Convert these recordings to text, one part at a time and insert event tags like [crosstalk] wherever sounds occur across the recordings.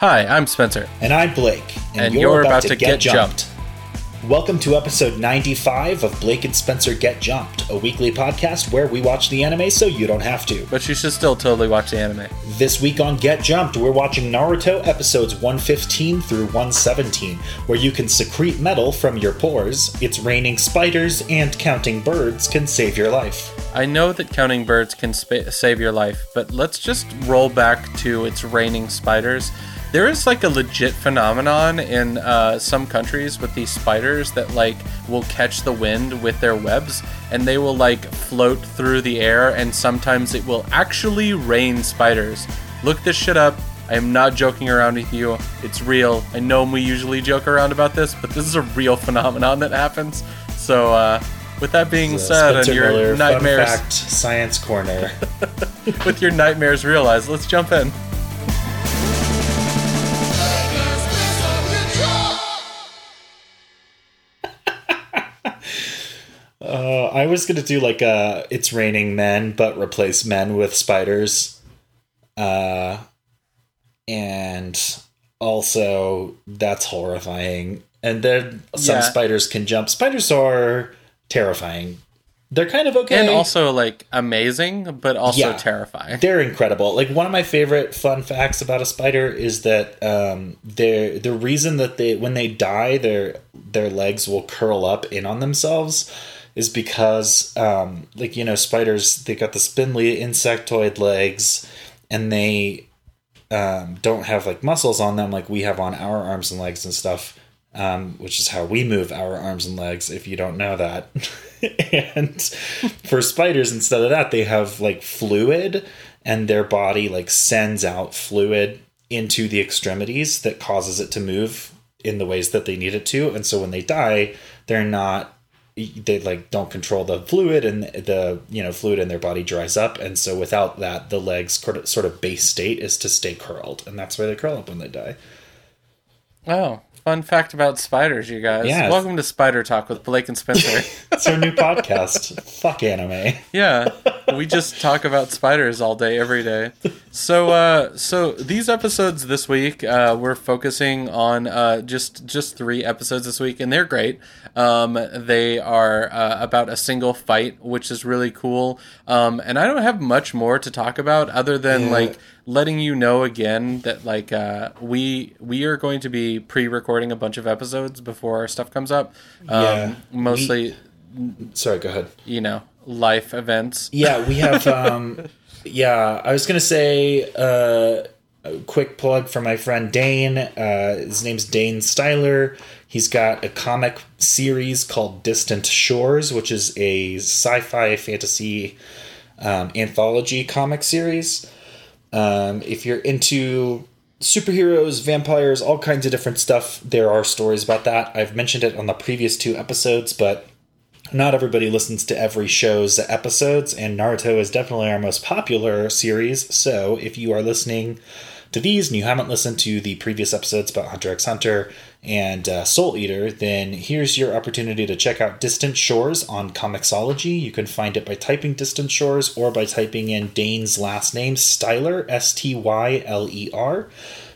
Hi, I'm Spencer. And I'm Blake. And, you're, about, to, get, jumped. Welcome to episode 95 of Blake and Spencer Get Jumped, a weekly podcast where we watch the anime so you don't have to. But you should still totally watch the anime. This week on Get Jumped, we're watching Naruto episodes 115 through 117, where you can secrete metal from your pores, it's raining spiders, and counting birds can save your life. I know that counting birds can spa- save your life, but let's just roll back to it's raining spiders there is like a legit phenomenon in uh, some countries with these spiders that like will catch the wind with their webs and they will like float through the air and sometimes it will actually rain spiders. Look this shit up. I am not joking around with you. It's real. I know we usually joke around about this but this is a real phenomenon that happens. So uh, with that being said, and your nightmares, fact, science corner. [laughs] with your nightmares realized, let's jump in. Uh, I was gonna do like a "It's Raining Men," but replace men with spiders. Uh, and also that's horrifying. And then some Yeah. spiders can jump. Spiders are terrifying. They're kind of okay. And also like amazing, but also Yeah. terrifying. They're incredible. Like one of my favorite fun facts about a spider is that um, they're the reason that they when they die their their legs will curl up in on themselves is because um, like you know spiders they got the spindly insectoid legs and they um, don't have like muscles on them like we have on our arms and legs and stuff um, which is how we move our arms and legs if you don't know that. [laughs] And for spiders instead of that they have like fluid and their body like sends out fluid into the extremities that causes it to move in the ways that they need it to. And so when they die they're not they like don't control the fluid and the you know fluid in their body dries up. And so without that the legs sort of- base state is to stay curled. And that's why they curl up when they die. Oh, fun fact about spiders, you guys. Yeah. Welcome to Spider Talk with Blake and Spencer. [laughs] it's our new podcast fuck anime yeah, we just talk about spiders all day, every day. So, uh, so these episodes this week, uh, we're focusing on uh, just just three episodes this week, and they're great. Um, they are uh, about a single fight, which is really cool. Um, and I don't have much more to talk about other than Yeah. like letting you know again that like uh, we we are going to be pre-recording a bunch of episodes before our stuff comes up. Um, Yeah. mostly, sorry go ahead you know, life events. yeah we have um yeah i was gonna say uh a quick plug for my friend dane uh his name's dane styler he's got a comic series called distant shores which is a sci-fi fantasy um, anthology comic series um, if you're into superheroes, vampires, all kinds of different stuff, there are stories about that. I've mentioned it on the previous two episodes, but not everybody listens to every show's episodes, and Naruto is definitely our most popular series. So if you are listening to these and you haven't listened to the previous episodes about Hunter x Hunter and uh, Soul Eater, then here's your opportunity to check out Distant Shores on Comixology. You can find it by typing Distant Shores or by typing in Dane's last name, Styler, S T Y L E R.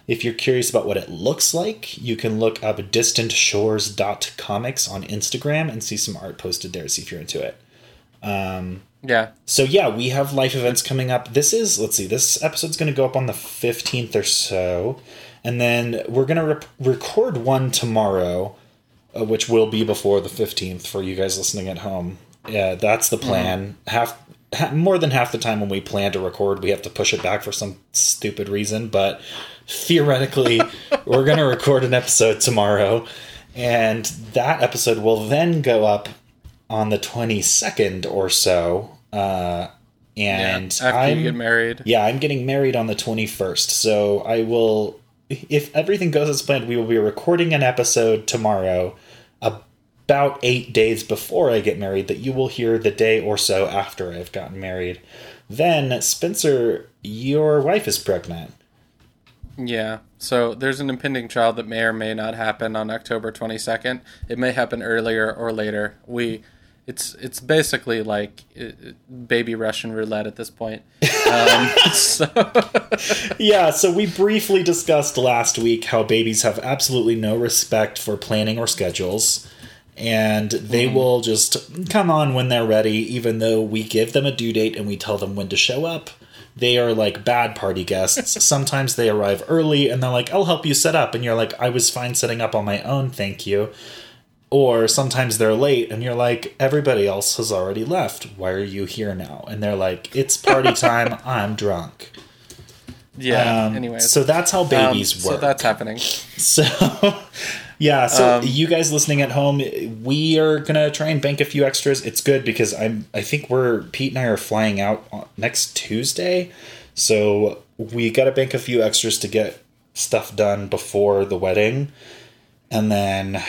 If you're curious about what it looks like, you can look up distantshores.comics on Instagram and see some art posted there, see if you're into it. Yeah. So yeah, we have life events coming up. This is let's see, this episode's going to go up on the 15th or so. And then we're going to re- record one tomorrow, uh, which will be before the 15th for you guys listening at home. Yeah, that's the plan. Half ha- more than half the time when we plan to record, we have to push it back for some stupid reason, but theoretically, [laughs] we're going to record an episode tomorrow. And that episode will then go up on the 22nd or so. Uh, and After I'm, you get married. yeah, I'm getting married on the 21st. So I will, if everything goes as planned, we will be recording an episode tomorrow about eight days before I get married that you will hear the day or so after I've gotten married. Then, Spencer, your wife is pregnant. Yeah. So there's an impending child that may or may not happen on October 22nd. It may happen earlier or later. We it's it's basically like uh, baby Russian roulette at this point. [laughs] Um, so [laughs] yeah, so we briefly discussed last week how babies have absolutely no respect for planning or schedules. And they mm. will just come on when they're ready, even though we give them a due date and we tell them when to show up. They are like bad party guests. [laughs] Sometimes they arrive early and they're like, I'll help you set up. And you're like, I was fine setting up on my own, thank you. Or sometimes they're late and you're like, everybody else has already left. Why are you here now? And they're like, it's party [laughs] time. I'm drunk. Yeah. Um, anyway, so that's how babies um, work. So that's happening. [laughs] So, yeah. So um, you guys listening at home, we are gonna try and bank a few extras. It's good because I'm. I think we're Pete and I are flying out next Tuesday, so we got to bank a few extras to get stuff done before the wedding, and then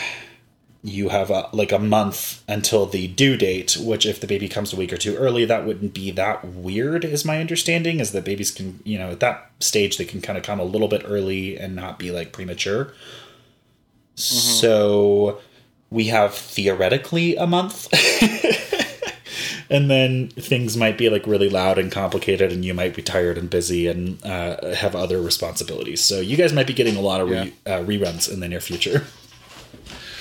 you have a, like a month until the due date which if the baby comes a week or two early that wouldn't be that weird is my understanding is that babies can you know at that stage they can kind of come a little bit early and not be like premature mm-hmm. so we have theoretically a month [laughs] and then things might be like really loud and complicated and you might be tired and busy and uh, have other responsibilities so you guys might be getting a lot of re- yeah. uh, reruns in the near future [laughs]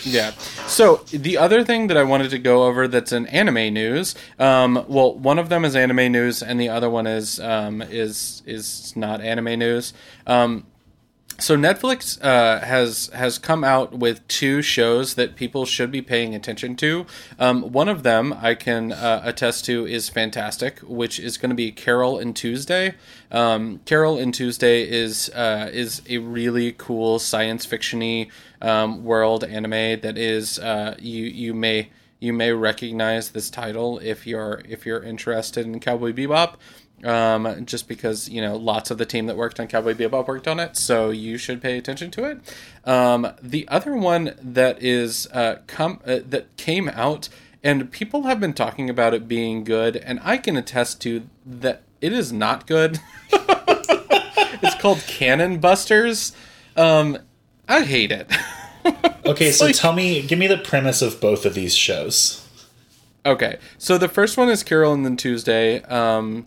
yeah. So the other thing that I wanted to go over that's an anime news. Um, well, one of them is anime news, and the other one is um, is is not anime news. Um, so Netflix uh, has has come out with two shows that people should be paying attention to. Um, one of them I can uh, attest to is fantastic, which is going to be Carole and Tuesday. Um, Carole and Tuesday is uh, is a really cool science fictiony um, world anime that is uh, you you may you may recognize this title if you're if you're interested in Cowboy Bebop um, just because you know lots of the team that worked on Cowboy Bebop worked on it, so you should pay attention to it. Um, the other one that is uh, come uh, that came out and people have been talking about it being good, and I can attest to that it is not good. [laughs] it's called Cannon Busters. Um, I hate it. [laughs] okay, so like, tell me, give me the premise of both of these shows. Okay, so the first one is Carole and then Tuesday. Um,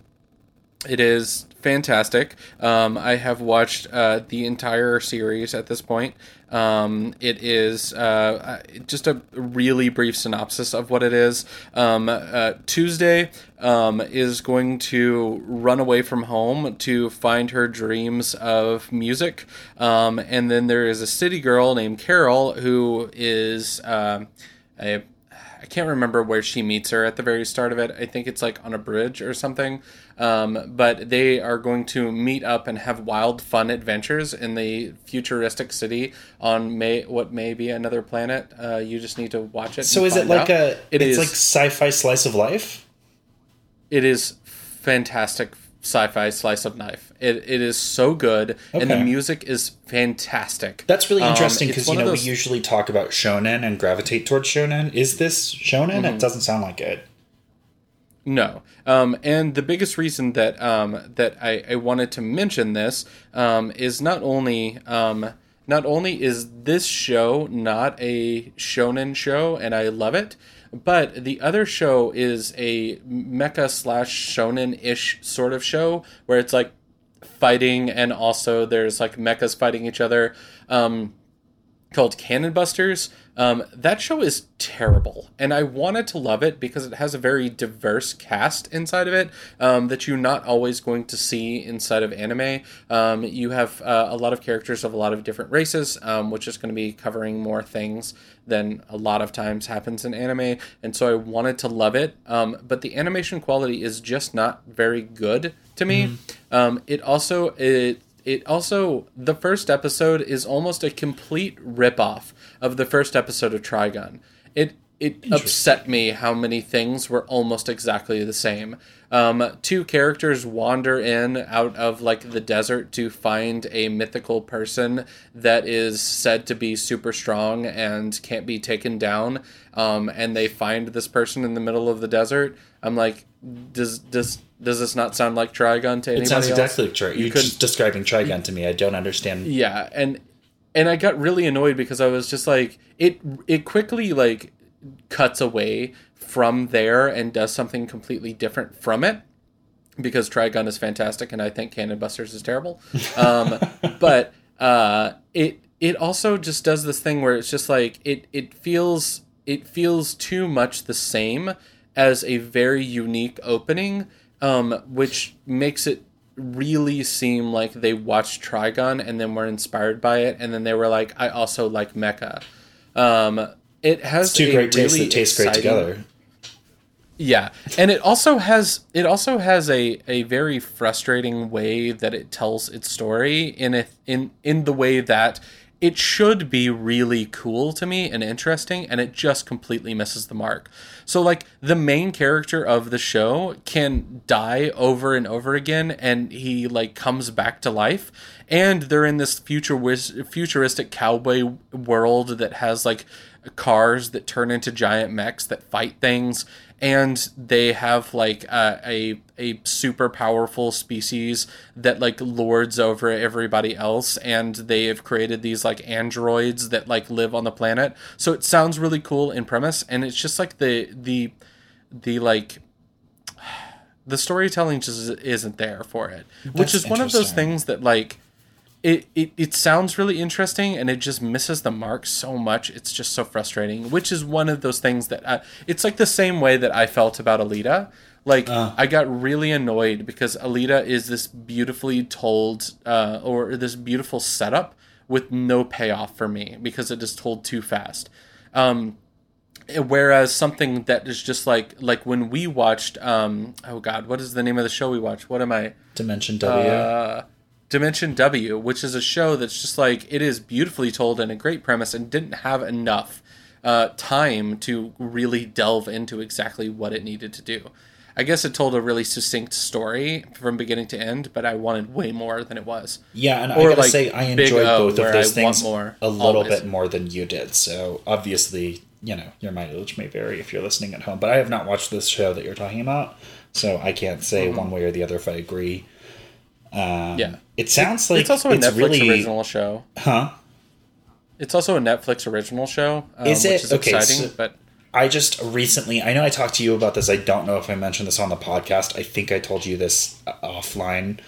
it is fantastic. Um, I have watched uh, the entire series at this point. Um, it is uh, uh, just a really brief synopsis of what it is. Um, uh, Tuesday um, is going to run away from home to find her dreams of music. Um, and then there is a city girl named Carole who is um, a I can't remember where she meets her at the very start of it. I think it's like on a bridge or something. Um, but they are going to meet up and have wild, fun adventures in the futuristic city on may what may be another planet. Uh, you just need to watch it. So is it like out. a? It it's is, like sci-fi slice of life. It is fantastic sci-fi slice of life. It, it is so good, okay. and the music is fantastic. That's really um, interesting because um, you know those... we usually talk about shonen and gravitate towards shonen. Is this shonen? Mm-hmm. It doesn't sound like it. No, um, and the biggest reason that um, that I, I, wanted to mention this um, is not only um, not only is this show not a shonen show, and I love it, but the other show is a mecha slash shonen ish sort of show where it's like fighting and also there's like mechas fighting each other. Um, called Cannon Busters. Um, that show is terrible, and I wanted to love it because it has a very diverse cast inside of it um, that you're not always going to see inside of anime. Um, you have uh, a lot of characters of a lot of different races, um, which is going to be covering more things than a lot of times happens in anime, and so I wanted to love it. Um, but the animation quality is just not very good to me. Mm. it also it it also the first episode is almost a complete ripoff of the first episode of Trigun. It it upset me how many things were almost exactly the same. Um, two characters wander in out of like the desert to find a mythical person that is said to be super strong and can't be taken down. Um, and they find this person in the middle of the desert. I'm like, does does does this not sound like Trigun to anybody It sounds exactly like Trigun. You're just describing Trigun to me. I don't understand. Yeah, and and I got really annoyed because I was just like it. It quickly like cuts away from there and does something completely different from it because Trigun is fantastic and I think Cannon Busters is terrible. [laughs] Um, but uh, it it also just does this thing where it's just like it it feels it feels too much the same as a very unique opening, um, which makes it really seem like they watched Trigun and then were inspired by it, and then they were like, I also like Mecha. Um, it has it's two great really tastes that taste great together. Yeah, and it also has it also has a, a very frustrating way that it tells its story in a, in in the way that it should be really cool to me and interesting and it just completely misses the mark. So like the main character of the show can die over and over again and he like comes back to life and they're in this future futuristic cowboy world that has like cars that turn into giant mechs that fight things and they have like a, a a super powerful species that like lords over everybody else and they have created these like androids that like live on the planet. So it sounds really cool in premise and it's just like the the the like [sighs] the storytelling just isn't there for it. That's which is one of those things that like it, it it sounds really interesting and it just misses the mark so much it's just so frustrating which is one of those things that I, it's like the same way that i felt about alita. Like uh. i got really annoyed because alita is this beautifully told uh, or this beautiful setup with no payoff for me because it is told too fast. Um, whereas something that is just like like when we watched um, oh god what is the name of the show we watched? What am i? Dimension w. Uh, Dimension W, which is a show that's just like it is beautifully told and a great premise, and didn't have enough uh, time to really delve into exactly what it needed to do. I guess it told a really succinct story from beginning to end, but I wanted way more than it was. Yeah, and or I gotta like say I enjoyed both of those things more, a little always. bit more than you did. So obviously, you know, your mileage may vary if you're listening at home. But I have not watched this show that you're talking about, so I can't say mm-hmm. one way or the other if I agree. Um, yeah, it sounds like it's also a it's Netflix really... original show, huh? It's also a Netflix original show. Um, is it is okay? Exciting, so but I just recently, I know I talked to you about this. I don't know if I mentioned this on the podcast. I think I told you this uh, offline,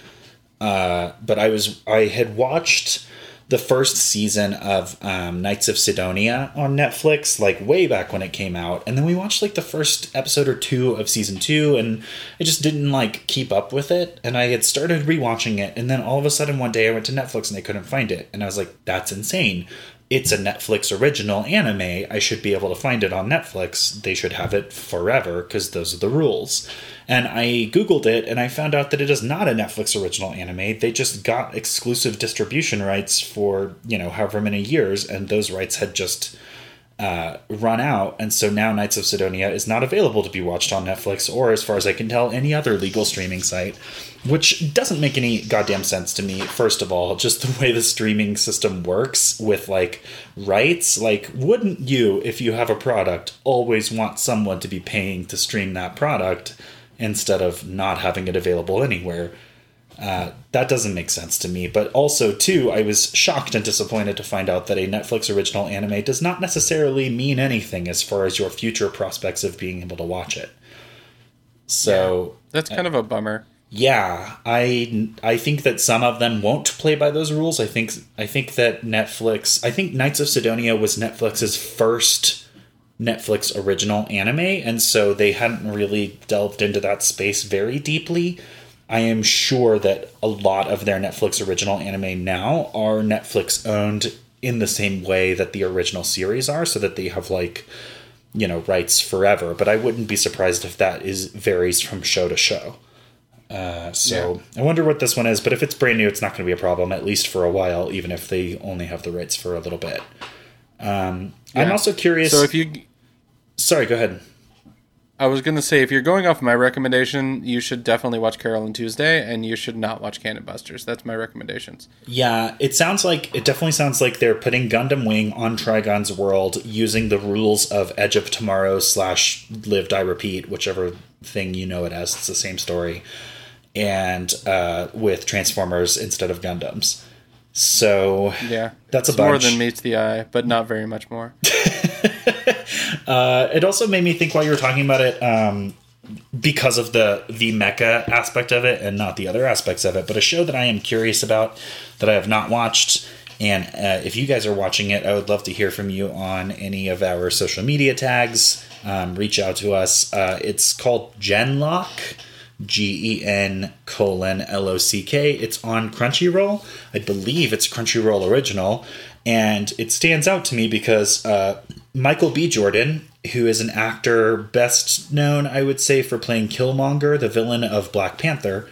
uh, but I was I had watched the first season of um, Knights of Sidonia on Netflix, like way back when it came out, and then we watched like the first episode or two of season two, and I just didn't like keep up with it. And I had started rewatching it, and then all of a sudden one day I went to Netflix and I couldn't find it, and I was like, "That's insane! It's a Netflix original anime. I should be able to find it on Netflix. They should have it forever because those are the rules." And I Googled it and I found out that it is not a Netflix original anime. They just got exclusive distribution rights for, you know, however many years, and those rights had just uh, run out. And so now Knights of Sidonia is not available to be watched on Netflix or, as far as I can tell, any other legal streaming site, which doesn't make any goddamn sense to me. First of all, just the way the streaming system works with like rights. Like, wouldn't you, if you have a product, always want someone to be paying to stream that product? instead of not having it available anywhere. Uh, that doesn't make sense to me. But also, too, I was shocked and disappointed to find out that a Netflix original anime does not necessarily mean anything as far as your future prospects of being able to watch it. So yeah, that's kind uh, of a bummer. Yeah, I I think that some of them won't play by those rules. I think I think that Netflix. I think Knights of Sidonia was Netflix's first Netflix original anime, and so they hadn't really delved into that space very deeply. I am sure that a lot of their Netflix original anime now are Netflix owned in the same way that the original series are, so that they have like you know rights forever. But I wouldn't be surprised if that is varies from show to show. Uh, so yeah. I wonder what this one is. But if it's brand new, it's not going to be a problem at least for a while, even if they only have the rights for a little bit. Um, yeah. I'm also curious. So if you Sorry, go ahead. I was going to say, if you're going off my recommendation, you should definitely watch Carole and Tuesday, and you should not watch Cannon Busters. That's my recommendations. Yeah, it sounds like it definitely sounds like they're putting Gundam Wing on Trigun's world using the rules of Edge of Tomorrow slash Live Die Repeat, whichever thing you know it as. It's the same story, and uh, with Transformers instead of Gundams. So yeah, that's a bunch. more than meets the eye, but not very much more. [laughs] uh, it also made me think while you were talking about it, um, because of the the mecha aspect of it and not the other aspects of it. But a show that I am curious about that I have not watched. And uh, if you guys are watching it, I would love to hear from you on any of our social media tags. Um, reach out to us. Uh, it's called Genlock. G E N colon L O C K. It's on Crunchyroll. I believe it's Crunchyroll original. And it stands out to me because uh, Michael B. Jordan, who is an actor best known, I would say, for playing Killmonger, the villain of Black Panther,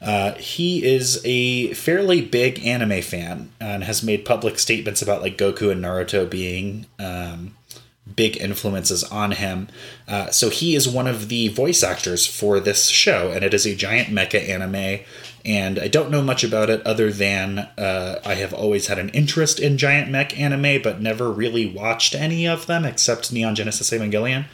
uh, he is a fairly big anime fan and has made public statements about like Goku and Naruto being um, big influences on him. Uh, so he is one of the voice actors for this show, and it is a giant mecha anime. And I don't know much about it other than uh, I have always had an interest in giant mech anime, but never really watched any of them except Neon Genesis Evangelion.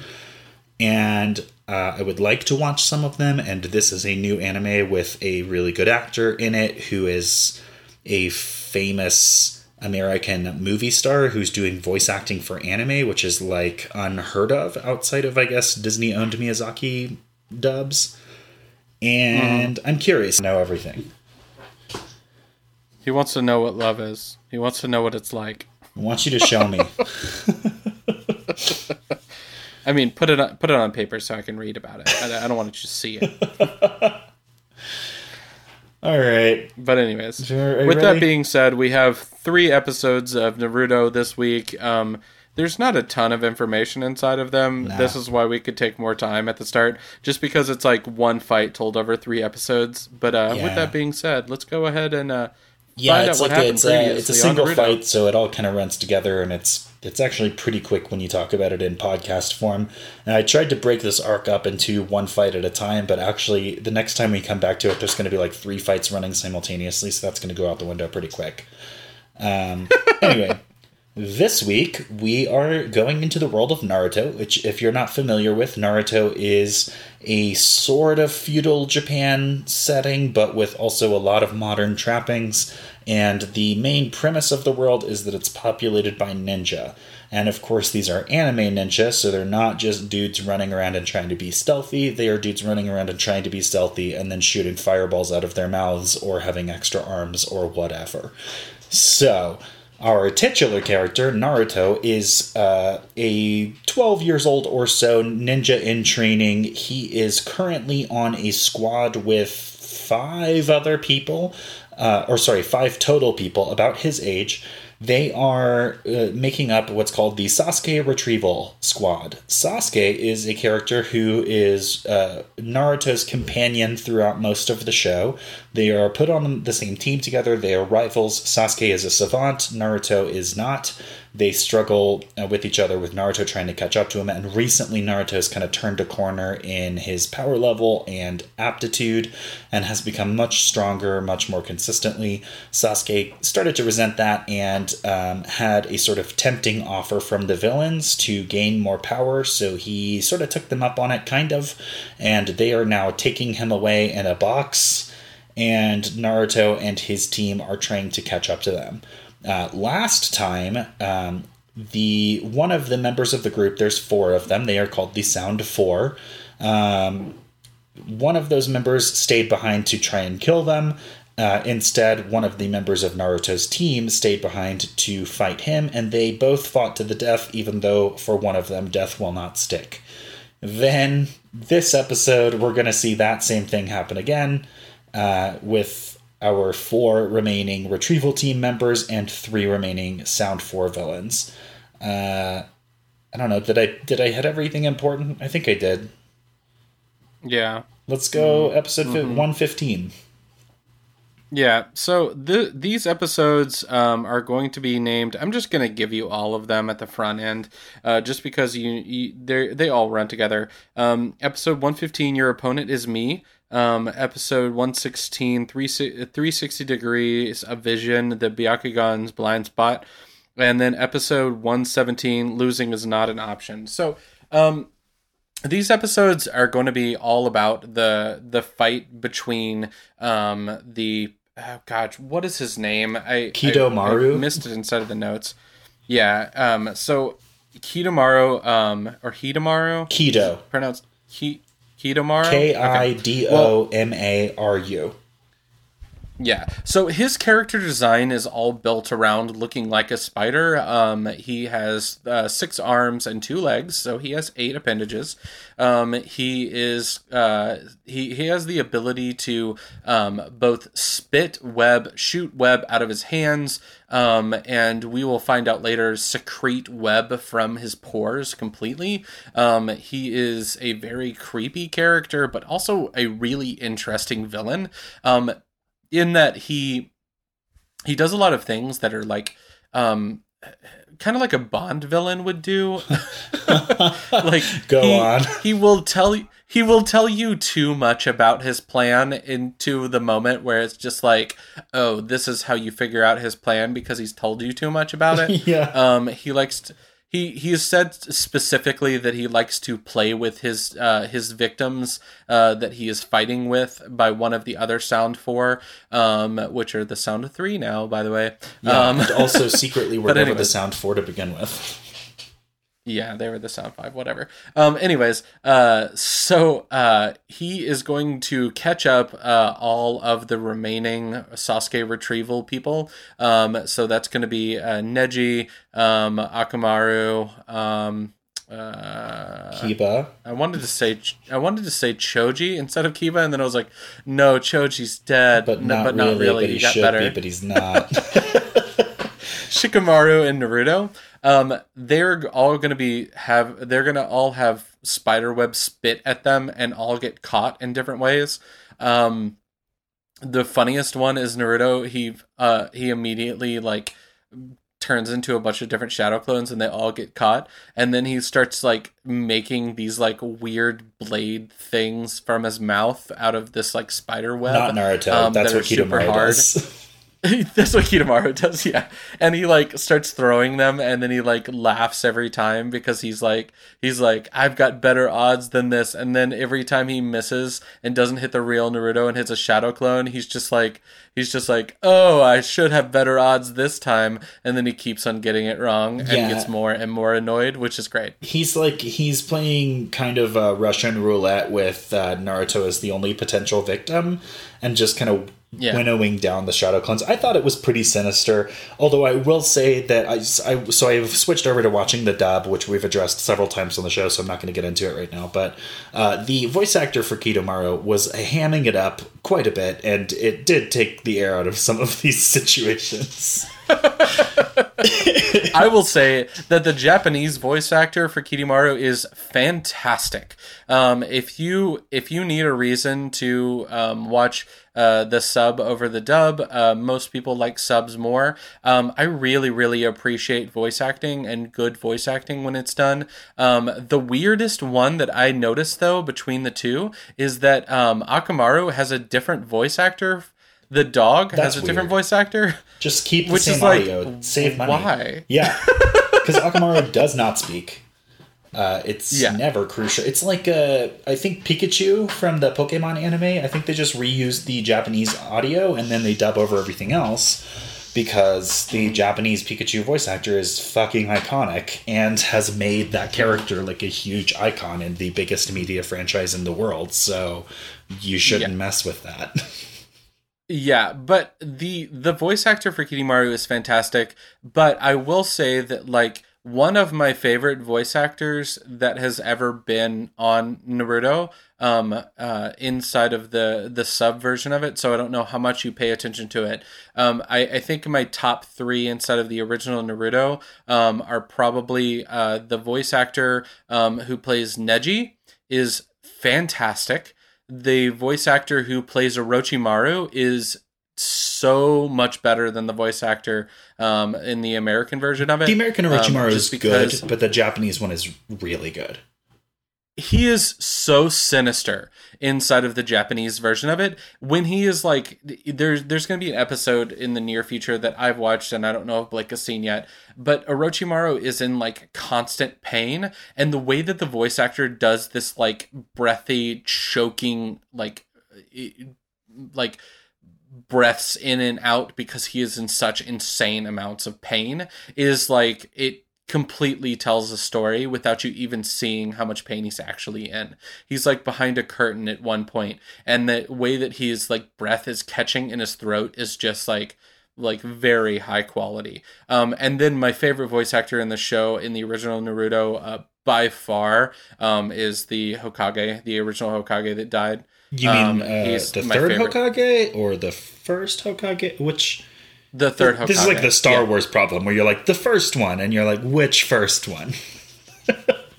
And uh, I would like to watch some of them, and this is a new anime with a really good actor in it who is a famous American movie star who's doing voice acting for anime, which is like unheard of outside of, I guess, Disney owned Miyazaki dubs. And mm-hmm. I'm curious to know everything. He wants to know what love is. He wants to know what it's like. I want you to show me. [laughs] [laughs] I mean, put it on, put it on paper so I can read about it. I, I don't want to just see it. [laughs] All right. But anyways, with ready? that being said, we have three episodes of Naruto this week. Um, there's not a ton of information inside of them. Nah. This is why we could take more time at the start, just because it's like one fight told over three episodes. But uh, yeah. with that being said, let's go ahead and uh, yeah, it's like a, it's, a, it's a single fight, so it all kind of runs together, and it's it's actually pretty quick when you talk about it in podcast form. And I tried to break this arc up into one fight at a time, but actually, the next time we come back to it, there's going to be like three fights running simultaneously, so that's going to go out the window pretty quick. Um, anyway, this week we are going into the world of Naruto, which, if you're not familiar with, Naruto is a sort of feudal Japan setting, but with also a lot of modern trappings. And the main premise of the world is that it's populated by ninja. And of course, these are anime ninja, so they're not just dudes running around and trying to be stealthy. They are dudes running around and trying to be stealthy and then shooting fireballs out of their mouths or having extra arms or whatever. So, our titular character, Naruto, is uh, a 12 years old or so ninja in training. He is currently on a squad with five other people, uh, or sorry, five total people about his age they are uh, making up what's called the Sasuke Retrieval Squad. Sasuke is a character who is uh, Naruto's companion throughout most of the show. They are put on the same team together. They are rivals. Sasuke is a savant, Naruto is not they struggle uh, with each other with Naruto trying to catch up to him. And recently, Naruto has kind of turned a corner in his power level and aptitude and has become much stronger, much more consistently. Sasuke started to resent that and um, had a sort of tempting offer from the villains to gain more power. So he sort of took them up on it, kind of. And they are now taking him away in a box. And Naruto and his team are trying to catch up to them. Uh, last time, um, the one of the members of the group, there's four of them. They are called the Sound Four. Um, one of those members stayed behind to try and kill them. Uh, instead, one of the members of Naruto's team stayed behind to fight him, and they both fought to the death, even though for one of them, death will not stick. Then, this episode, we're going to see that same thing happen again uh, with our four remaining retrieval team members and three remaining sound four villains. Uh, I don't know. Did I did I hit everything important? I think I did. Yeah. Let's go mm-hmm. episode mm-hmm. one fifteen. Yeah, so the, these episodes um, are going to be named. I'm just going to give you all of them at the front end, uh, just because you, you they they all run together. Um, episode 115, your opponent is me um, episode 116, 360 degrees of vision, the Byakugan's blind spot, and then episode 117, losing is not an option. So, um, these episodes are going to be all about the the fight between um, the oh gosh, what is his name? I Kidomaru I missed it inside of the notes. Yeah. Um. So Kidomaru, um, or Hidamaru, Kido. pronounced Ki Kidomaru. K I D O M A R U. Yeah. So his character design is all built around looking like a spider. Um, he has uh, six arms and two legs, so he has eight appendages. Um, he is uh, he he has the ability to um, both spit web, shoot web out of his hands, um, and we will find out later secrete web from his pores completely. Um, he is a very creepy character, but also a really interesting villain. Um, in that he he does a lot of things that are like um kind of like a bond villain would do [laughs] like Go he, on. he will tell he will tell you too much about his plan into the moment where it's just like oh this is how you figure out his plan because he's told you too much about it [laughs] Yeah. um he likes to, he he has said specifically that he likes to play with his uh, his victims uh, that he is fighting with by one of the other Sound Four, um, which are the Sound Three now, by the way. Yeah, Um, and also [laughs] secretly were never the sound four to begin with. Yeah, they were the Sound Five, whatever. Um, anyways, uh, so uh, he is going to catch up uh, all of the remaining Sasuke retrieval people. Um, so that's going to be uh, Neji, um, Akamaru. Um, uh, Kiba. I wanted to say I wanted to say Choji instead of Kiba, and then I was like, no, Choji's dead, But No, not but really, not really. but he he got should better. be, but he's not. [laughs] Shikamaru and Naruto. Um, they're all gonna be have they're gonna all have spider web spit at them and all get caught in different ways. Um, the funniest one is Naruto. He uh he immediately like turns into a bunch of different shadow clones and they all get caught and then he starts like making these like weird blade things from his mouth out of this like spider web not Naruto. um, That's that what hard. does. [laughs] [laughs] That's what Kidomaru does, yeah. And he like starts throwing them and then he like laughs every time because he's like he's like, I've got better odds than this and then every time he misses and doesn't hit the real Naruto and hits a shadow clone, he's just like he's just like, Oh, I should have better odds this time and then he keeps on getting it wrong and Yeah. gets more and more annoyed, which is great. he's like he's playing kind of uh, Russian roulette with uh, Naruto as the only potential victim, and just kind of Yeah. winnowing down the shadow clones. I thought it was pretty sinister. Although I will say that I, I so I've switched over to watching the dub, which we've addressed several times on the show, so I'm not going to get into it right now. But uh, the voice actor for Kidomaru was hamming it up quite a bit, and it did take the air out of some of these [laughs] situations. [laughs] I will say that the Japanese voice actor for Kidomaru is fantastic. Um, if you if you need a reason to um, watch uh, the sub over the dub, uh, most people like subs more. Um, I really really appreciate voice acting and good voice acting when it's done. Um, the weirdest one that I noticed though between the two is that um, Akamaru has a different voice actor. The dog That's has a different voice actor. Just keep the Which same is like, save money. why? Yeah, because Akamaru does not speak. Uh, it's Yeah. never crucial. It's like uh, I think Pikachu from the Pokemon anime. I think they just reused the Japanese audio and then they dub over everything else because the Japanese Pikachu voice actor is fucking iconic and has made that character like a huge icon in the biggest media franchise in the world. So you shouldn't Yeah. mess with that. [laughs] Yeah, but the the voice actor for Kidomaru is fantastic. But I will say that like one of my favorite voice actors that has ever been on Naruto, um, uh, inside of the the sub version of it. So I don't know how much you pay attention to it. Um, I, I think my top three inside of the original Naruto um, are probably uh, the voice actor um, who plays Neji is fantastic the voice actor who plays Orochimaru is so much better than the voice actor um, in the American version of it. the American Um, Orochimaru is good, but the Japanese one is really good. he is so sinister inside of the Japanese version of it. When he is like, there's there's going to be an episode in the near future that I've watched and I don't know if Blake has seen yet, but Orochimaru is in like constant pain, and the way that the voice actor does this like breathy, choking, like, like breaths in and out because he is in such insane amounts of pain is like it completely tells a story without you even seeing how much pain he's actually in. He's like behind a curtain at one point, and the way that he's like breath is catching in his throat is just like like very high quality. Um, and then my favorite voice actor in the show in the original Naruto, uh, by far, um, is the Hokage, the original Hokage that died. You mean Um, uh, the third favorite. Hokage or the first Hokage? Which The third Hokage. this is like the Star Yeah. Wars problem where you're like the first one, and you're like which first one? [laughs]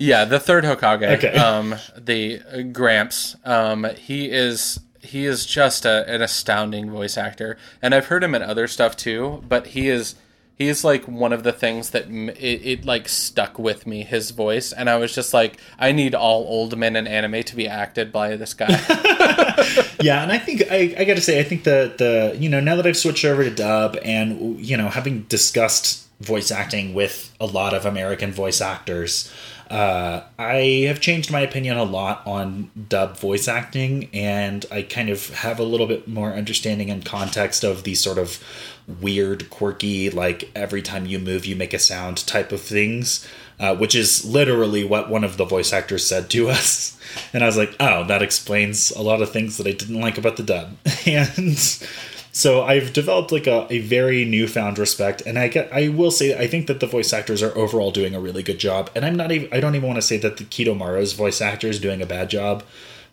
Yeah, the third Hokage. Okay. Um, the uh, Gramps. Um, he is he is just a, an astounding voice actor, and I've heard him in other stuff too. But he is he is like one of the things that m- it, it like stuck with me. His voice, and I was just like, I need all old men in anime to be acted by this guy. [laughs] [laughs] yeah, and I think I, I got to say I think the the you know now that I've switched over to dub and you know having discussed voice acting with a lot of American voice actors, uh, I have changed my opinion a lot on dub voice acting, and I kind of have a little bit more understanding and context of these sort of weird, quirky, like every time you move you make a sound type of things. Uh, which is literally what one of the voice actors said to [laughs] us. And I was like, oh, that explains a lot of things that I didn't like about the dub. [laughs] And so I've developed like a, a very newfound respect. And I get, I will say, I think that the voice actors are overall doing a really good job. And I'm not even, I don't even want to say that the Kidomaru's voice actor is doing a bad job,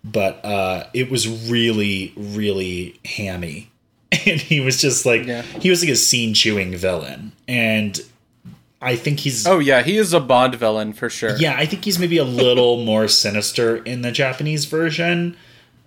but uh, it was really, really hammy. [laughs] And he was just like, Yeah. he was like a scene chewing villain. And I think he's oh yeah, he is a Bond villain for sure. yeah, I think he's maybe a little [laughs] more sinister in the Japanese version,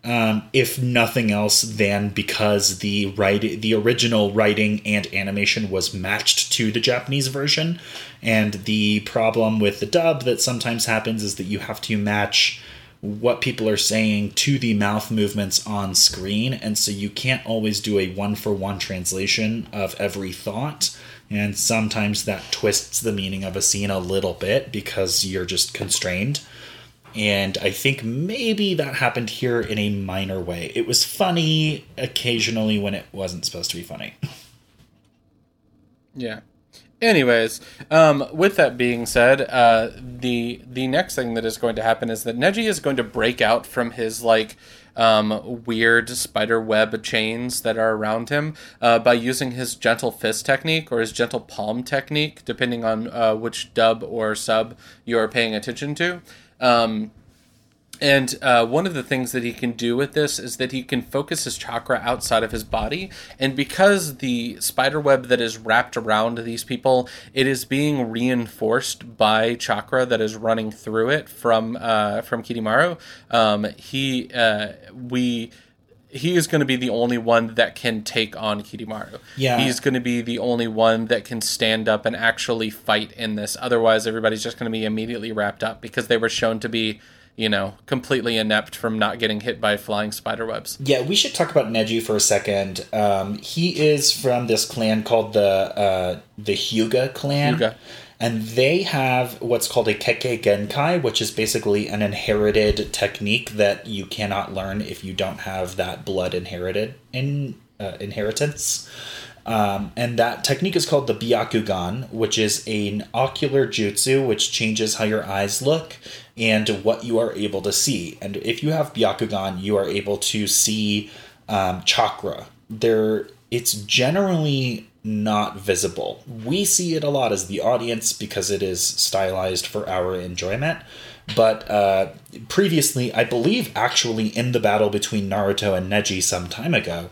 um, if nothing else than because the write the original writing and animation was matched to the Japanese version, and the problem with the dub that sometimes happens is that you have to match what people are saying to the mouth movements on screen. And so you can't always do a one for one translation of every thought. And sometimes that twists the meaning of a scene a little bit because you're just constrained and i think maybe that happened here in a minor way it was funny occasionally when it wasn't supposed to be funny Yeah. Anyways, um, with that being said, uh, the the next thing that is going to happen is that Neji is going to break out from his like um, weird spider web chains that are around him uh, by using his gentle fist technique or his gentle palm technique, depending on uh, which dub or sub you are paying attention to. Um, and uh, one of the things that he can do with this is that he can focus his chakra outside of his body. And because the spider web that is wrapped around these people, it is being reinforced by chakra that is running through it from uh, from Kirimaru. Um, he uh, we he is going to be the only one that can take on Kirimaru. Yeah. He's going to be the only one that can stand up and actually fight in this. Otherwise, everybody's just going to be immediately wrapped up because they were shown to be, you know, completely inept from not getting hit by flying spider webs. Yeah, we should talk about Neji for a second. Um, he is from this clan called the uh, the Hyuga clan, Hyuga. And they have what's called a Kekkei Genkai, which is basically an inherited technique that you cannot learn if you don't have that blood inherited in uh, inheritance. Um, and that technique is called the Byakugan, which is an ocular jutsu which changes how your eyes look and what you are able to see. And if you have Byakugan, you are able to see um, chakra. There, it's generally not visible. We see it a lot as the audience because it is stylized for our enjoyment. But uh, previously, I believe actually in the battle between Naruto and Neji some time ago,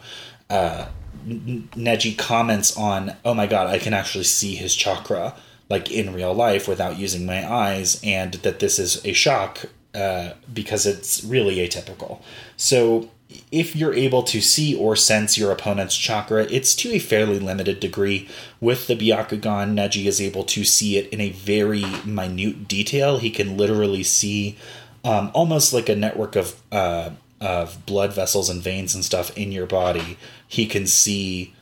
uh, Neji comments on, "Oh my god, I can actually see his chakra like in real life without using my eyes," and that this is a shock uh, because it's really atypical. So, if you're able to see or sense your opponent's chakra, it's to a fairly limited degree. With the Byakugan, Neji is able to see it in a very minute detail. He can literally see um, almost like a network of uh, of blood vessels and veins and stuff in your body. He can see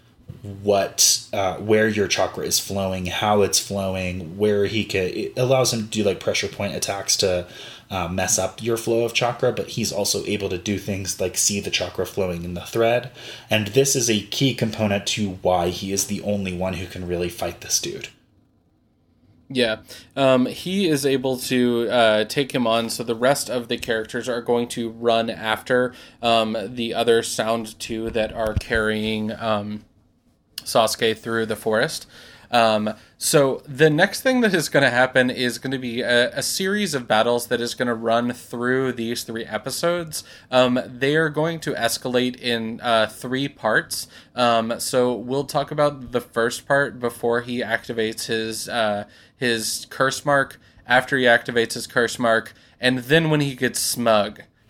what uh, where your chakra is flowing, how it's flowing, where he can. It allows him to do like pressure point attacks to uh, mess up your flow of chakra, but he's also able to do things like see the chakra flowing in the thread. And this is a key component to why he is the only one who can really fight this dude. Yeah, um, he is able to uh, take him on. So the rest of the characters are going to run after um, the other Sound Two that are carrying um, Sasuke through the forest. Um, so the next thing that is going to happen is going to be a, a, series of battles that is going to run through these three episodes. Um, they are going to escalate in uh, three parts. Um, so we'll talk about the first part before he activates his uh, his curse mark. After he activates his curse mark, and then when he gets smug. [laughs]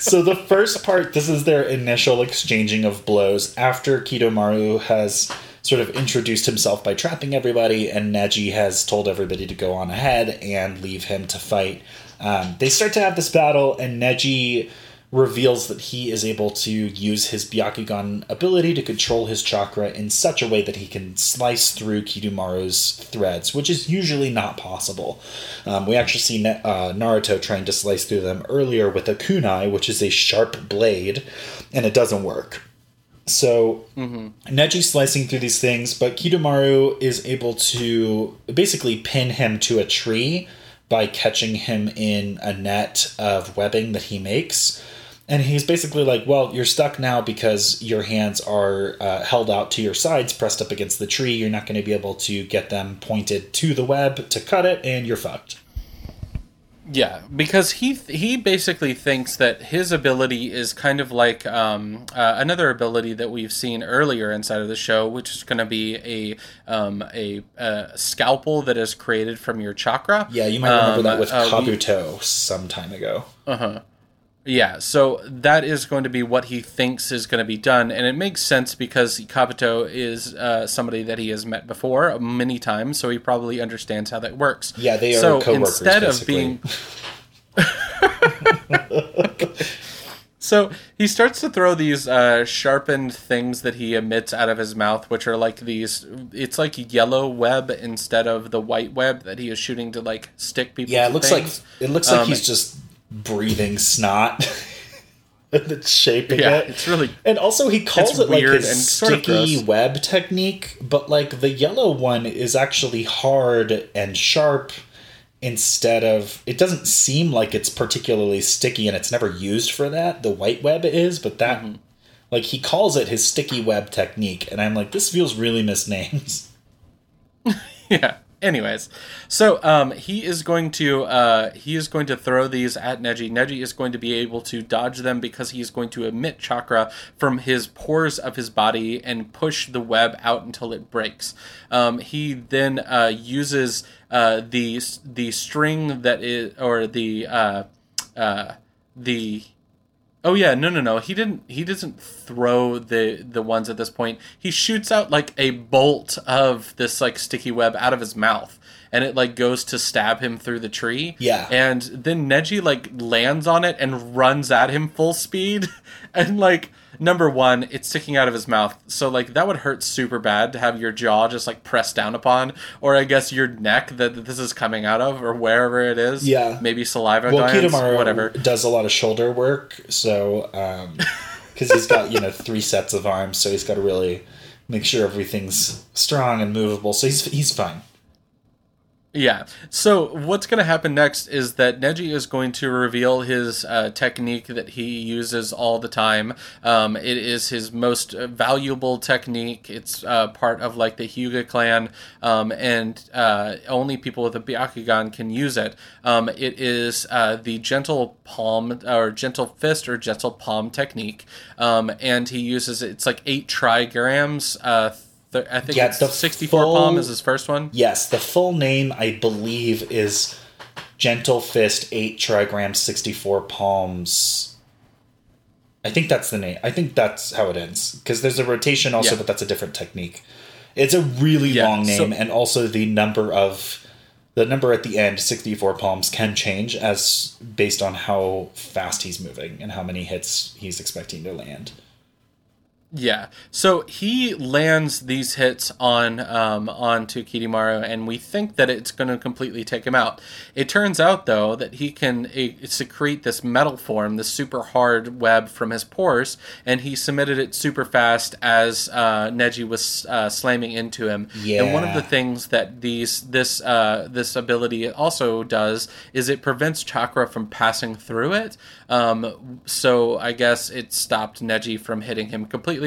so the first part, this is their initial exchanging of blows after Kidomaru has sort of introduced himself by trapping everybody, and Neji has told everybody to go on ahead and leave him to fight. Um, they start to have this battle, and Neji reveals that he is able to use his Byakugan ability to control his chakra in such a way that he can slice through Kidomaru's threads, which is usually not possible. Um, we actually see uh, Naruto trying to slice through them earlier with a kunai, which is a sharp blade, and it doesn't work. So mm-hmm. Neji slicing through these things, but Kidomaru is able to basically pin him to a tree by catching him in a net of webbing that he makes. And he's basically like, Well, you're stuck now because your hands are uh, held out to your sides, pressed up against the tree. You're not going to be able to get them pointed to the web to cut it, and you're fucked. Yeah, because he he basically thinks that his ability is kind of like um, uh, another ability that we've seen earlier inside of the show, which is going to be a, um, a, a scalpel that is created from your chakra. Yeah, you might remember um, that with uh, Kabuto we, some time ago. Uh huh. Yeah, so that is going to be what he thinks is going to be done, and it makes sense because Kabuto is uh, somebody that he has met before many times, so he probably understands how that works. Yeah, they are so co-workers, instead basically. of being. [laughs] So he starts to throw these uh, sharpened things that he emits out of his mouth, which are like these. It's like yellow web instead of the white web that he is shooting to like stick people. Yeah, it looks things. like it looks like um, he's just breathing snot. [laughs] that's shaping yeah, it. It's really and also he calls it like his sticky web technique, but like the yellow one is actually hard and sharp instead of it doesn't seem like it's particularly sticky and it's never used for that. The white web is, but that mm-hmm. like he calls it his sticky web technique, and I'm like, this feels really misnamed. [laughs] yeah. Anyways, so um, he is going to uh, he is going to throw these at Neji. Neji is going to be able to dodge them because he is going to emit chakra from his pores of his body and push the web out until it breaks. Um, he then uh, uses uh, the the string that is or the uh, uh, the Oh yeah, no, no, no. He didn't. He doesn't throw the the ones at this point. He shoots out like a bolt of this like sticky web out of his mouth, and it like goes to stab him through the tree. Yeah. And then Neji like lands on it and runs at him full speed, [laughs] and like number one, it's sticking out of his mouth. So like that would hurt super bad to have your jaw just like pressed down upon, or I guess your neck that this is coming out of, or wherever it is. Yeah, maybe saliva well, glands, whatever. Does a lot of shoulder work, so because um, [laughs] he's got you know three sets of arms, so he's got to really make sure everything's strong and movable. So he's he's fine. Yeah. So what's going to happen next is that Neji is going to reveal his uh, technique that he uses all the time. Um, it is his most valuable technique. It's uh, part of like the Hyuga clan, um, and uh, only people with a Byakugan can use it. Um, it is uh, the gentle palm or gentle fist or gentle palm technique, um, and he uses it. it's like eight trigrams uh, I think yeah, the 64 full, palm is his first one. Yes, the full name I believe is Gentle Fist 8 Trigram 64 palms. I think that's the name. I think that's how it ends because there's a rotation also, yeah. but that's a different technique. It's a really yeah, long name, so, and also the number of the number at the end, 64 palms, can change as based on how fast he's moving and how many hits he's expecting to land. Yeah. So he lands these hits on um, onto Kidomaru, and we think that it's going to completely take him out. It turns out, though, that he can uh, secrete this metal form, this super hard web from his pores, and he submitted it super fast as uh, Neji was uh, slamming into him. Yeah. And one of the things that these this uh, this ability also does is it prevents chakra from passing through it. Um, so I guess it stopped Neji from hitting him completely.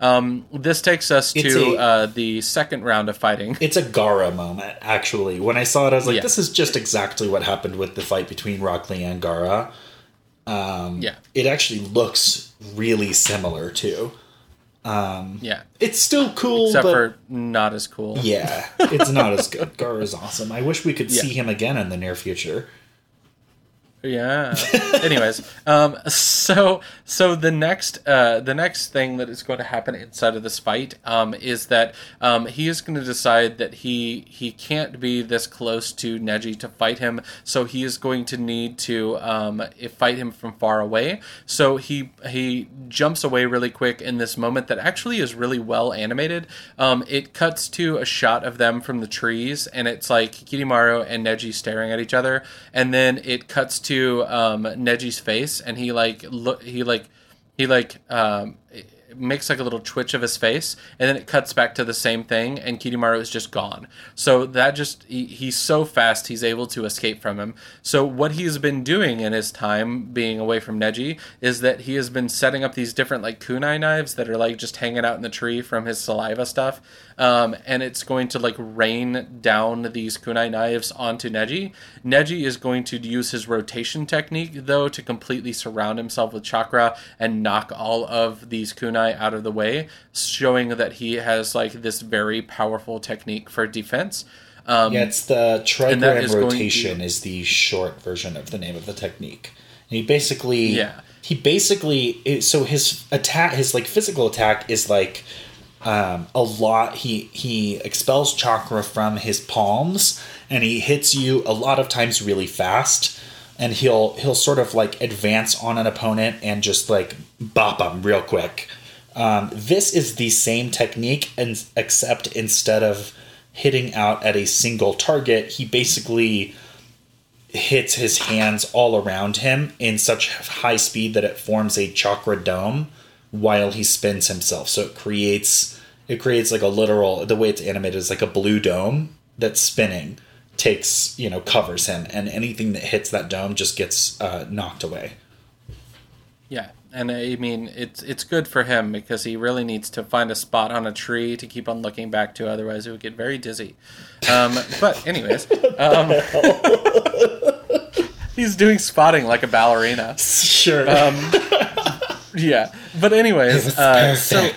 Um, this takes us It's to a- uh, the second round of fighting. [laughs] It's a Gaara moment, actually. When I saw it, I was like, Yeah. this is just exactly what happened with the fight between Rock Lee and Gaara. yeah, It actually looks really similar too. yeah. It's still cool, Except but for not as cool. yeah, it's not as good. Gaara's awesome. I wish we could [laughs] Yeah. see him again in the near future. Yeah. Anyways, um, so so the next uh, the next thing that is going to happen inside of this fight um, is that um, he is going to decide that he he can't be this close to Neji to fight him, so he is going to need to um, fight him from far away. So he he jumps away really quick in this moment that actually is really well animated. Um, it cuts to a shot of them from the trees, and it's like Kidomaru and Neji staring at each other, and then it cuts to um, Neji's face, and he like look he like he like um, makes like a little twitch of his face, and then it cuts back to the same thing, and Kidomaru is just gone. So that just he, he's so fast, he's able to escape from him. So what he's been doing in his time being away from Neji is that he has been setting up these different like kunai knives that are like just hanging out in the tree from his saliva stuff, um, and it's going to like rain down these kunai knives onto Neji. Neji is going to use his rotation technique though to completely surround himself with chakra and knock all of these kunai out of the way, showing that he has like this very powerful technique for defense. Um, Yeah, it's the trigram going to- rotation is the short version of the name of the technique. And he basically Yeah. he basically so his attack his like physical attack is like um, a lot he he expels chakra from his palms and he hits you a lot of times really fast and he'll he'll sort of like advance on an opponent and just like bop him real quick um, this is the same technique and except instead of hitting out at a single target he basically hits his hands all around him in such high speed that it forms a chakra dome while he spins himself. So it creates it creates like a literal the way it's animated is like a blue dome that's spinning takes you know covers him and anything that hits that dome just gets uh, knocked away. Yeah, and I mean it's it's good for him because he really needs to find a spot on a tree to keep on looking back to, otherwise he would get very dizzy. Um, but anyways, [laughs] um, [laughs] he's doing spotting like a ballerina. Sure. Yeah, but anyways, uh, so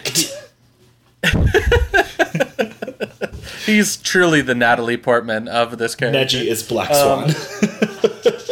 [laughs] he's truly the Natalie Portman of this character. Neji is Black Swan.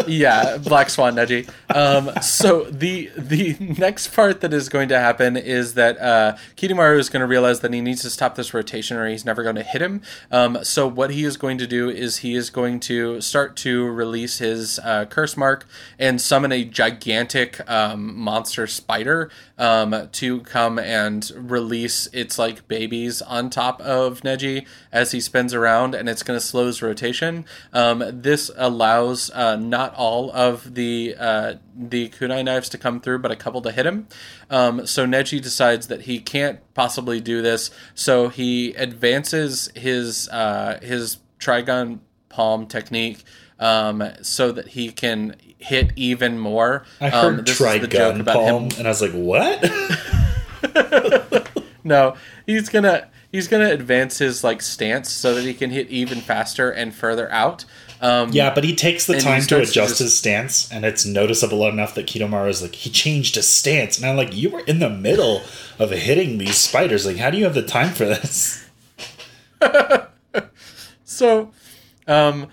yeah, Black Swan Neji. Um, so the the next part that is going to happen is that uh, Kidomaru is going to realize that he needs to stop this rotation, or he's never going to hit him. Um, so what he is going to do is he is going to start to release his uh, curse mark and summon a gigantic um, monster spider um, to come and release its like babies on top of Neji as he spins around, and it's going to slow his rotation. Um, this allows uh, not all of the uh, the kunai knives to come through, but a couple to hit him. Um, so Neji decides that he can't possibly do this, so he advances his uh, his trigon palm technique um, so that he can hit even more. I um, heard this is the joke about palm him and I was like, what? [laughs] no, he's gonna he's gonna advance his like stance so that he can hit even faster and further out. Um, Yeah, but he takes the time to starts to adjust just- his stance, and it's noticeable enough that Kidomaru is like, he changed his stance. And I'm like, you were in the middle of hitting these spiders. Like, how do you have the time for this? [laughs] So, um,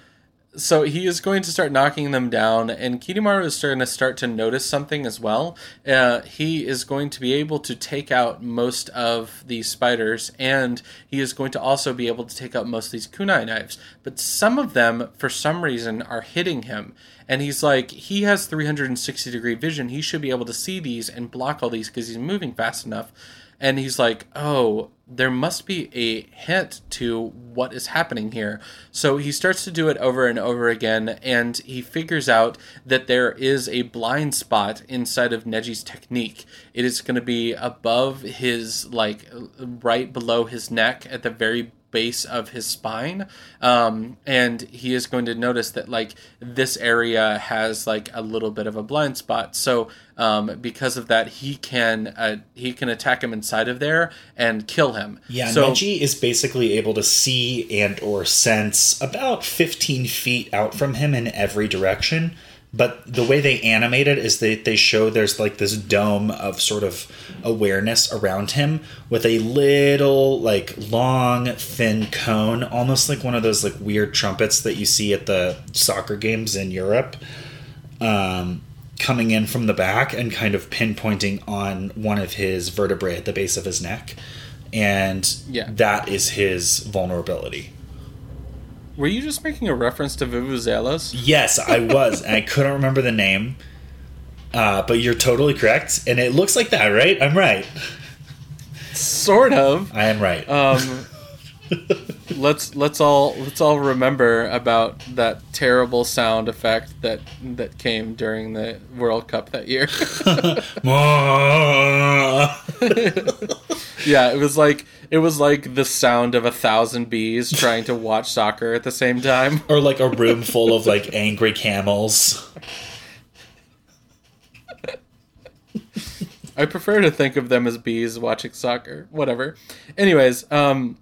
so he is going to start knocking them down, and Kidomaru is going to start to notice something as well. Uh, he is going to be able to take out most of these spiders, and he is going to also be able to take out most of these kunai knives. But some of them, for some reason, are hitting him. And he's like, he has 360 degree vision. He should be able to see these and block all these because he's moving fast enough. And he's like, "Oh, there must be a hint to what is happening here." So he starts to do it over and over again, and he figures out that there is a blind spot inside of Neji's technique. It is going to be above his, like, right below his neck at the very base of his spine. Um, and he is going to notice that like this area has like a little bit of a blind spot. So um, because of that he can uh, he can attack him inside of there and kill him. Yeah, so Neji is basically able to see and or sense about 15 feet out from him in every direction. But the way they animate it is they, they show there's like this dome of sort of awareness around him with a little like long thin cone, almost like one of those like weird trumpets that you see at the soccer games in Europe. Um, coming in from the back and kind of pinpointing on one of his vertebrae at the base of his neck. And Yeah. that is his vulnerability. Were you just making a reference to vuvuzelas Yes, I [laughs] was. and I couldn't remember the name. Uh, but you're totally correct. And it looks like that, right? I'm right. sort of I am right. um, [laughs] let's let's all let's all remember about that terrible sound effect that that came during the World Cup that year. [laughs] yeah, it was like it was like the sound of a thousand bees trying to watch soccer at the same time. or like a room full of like angry camels. I prefer to think of them as bees watching soccer. Whatever. Anyways, um,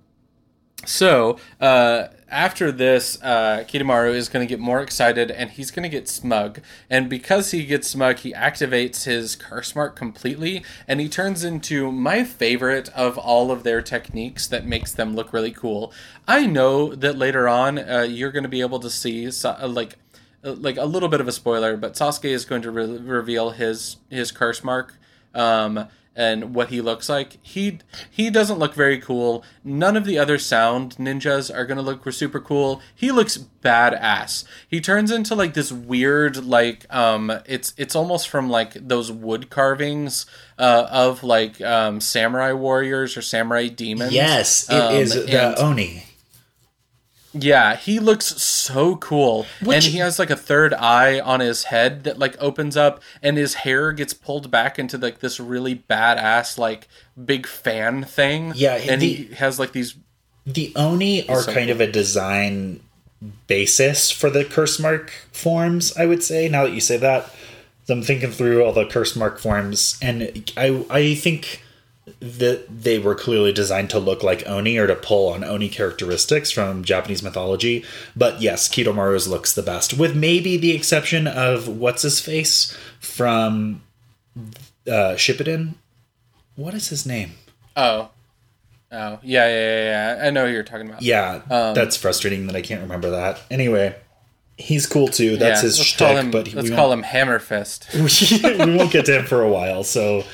so uh, after this, uh, Kidomaru is going to get more excited and he's going to get smug. And because he gets smug, he activates his curse mark completely and he turns into my favorite of all of their techniques that makes them look really cool. I know that later on uh, you're going to be able to see uh, like like a little bit of a spoiler, but Sasuke is going to re- reveal his his curse mark um, and what he looks like. He he doesn't look very cool. None of the other sound ninjas are gonna look super cool. He looks badass. He turns into like this weird like um it's it's almost from like those wood carvings uh, of like um, samurai warriors or samurai demons. Yes, it Um, is the and- Oni. Yeah, he looks so cool. Which- and he has like a third eye on his head that like opens up and his hair gets pulled back into like this really badass like big fan thing. Yeah, And the- he has like these The Oni are so kind of a design basis for the curse mark forms, I would say, now that you say that. I'm thinking through all the curse mark forms, and I, I think that they were clearly designed to look like Oni or to pull on Oni characteristics from Japanese mythology. But yes, Kidomaru's looks the best, with maybe the exception of what's his face from uh, Shippuden. What is his name? Oh. Oh. Yeah, yeah, yeah, yeah. I know who you're talking about. Yeah, Um, that's frustrating that I can't remember that. Anyway, he's cool too. That's Yeah, his shtick, him, but he- let's call him Hammer Fist. [laughs] we won't get to him for a while. So,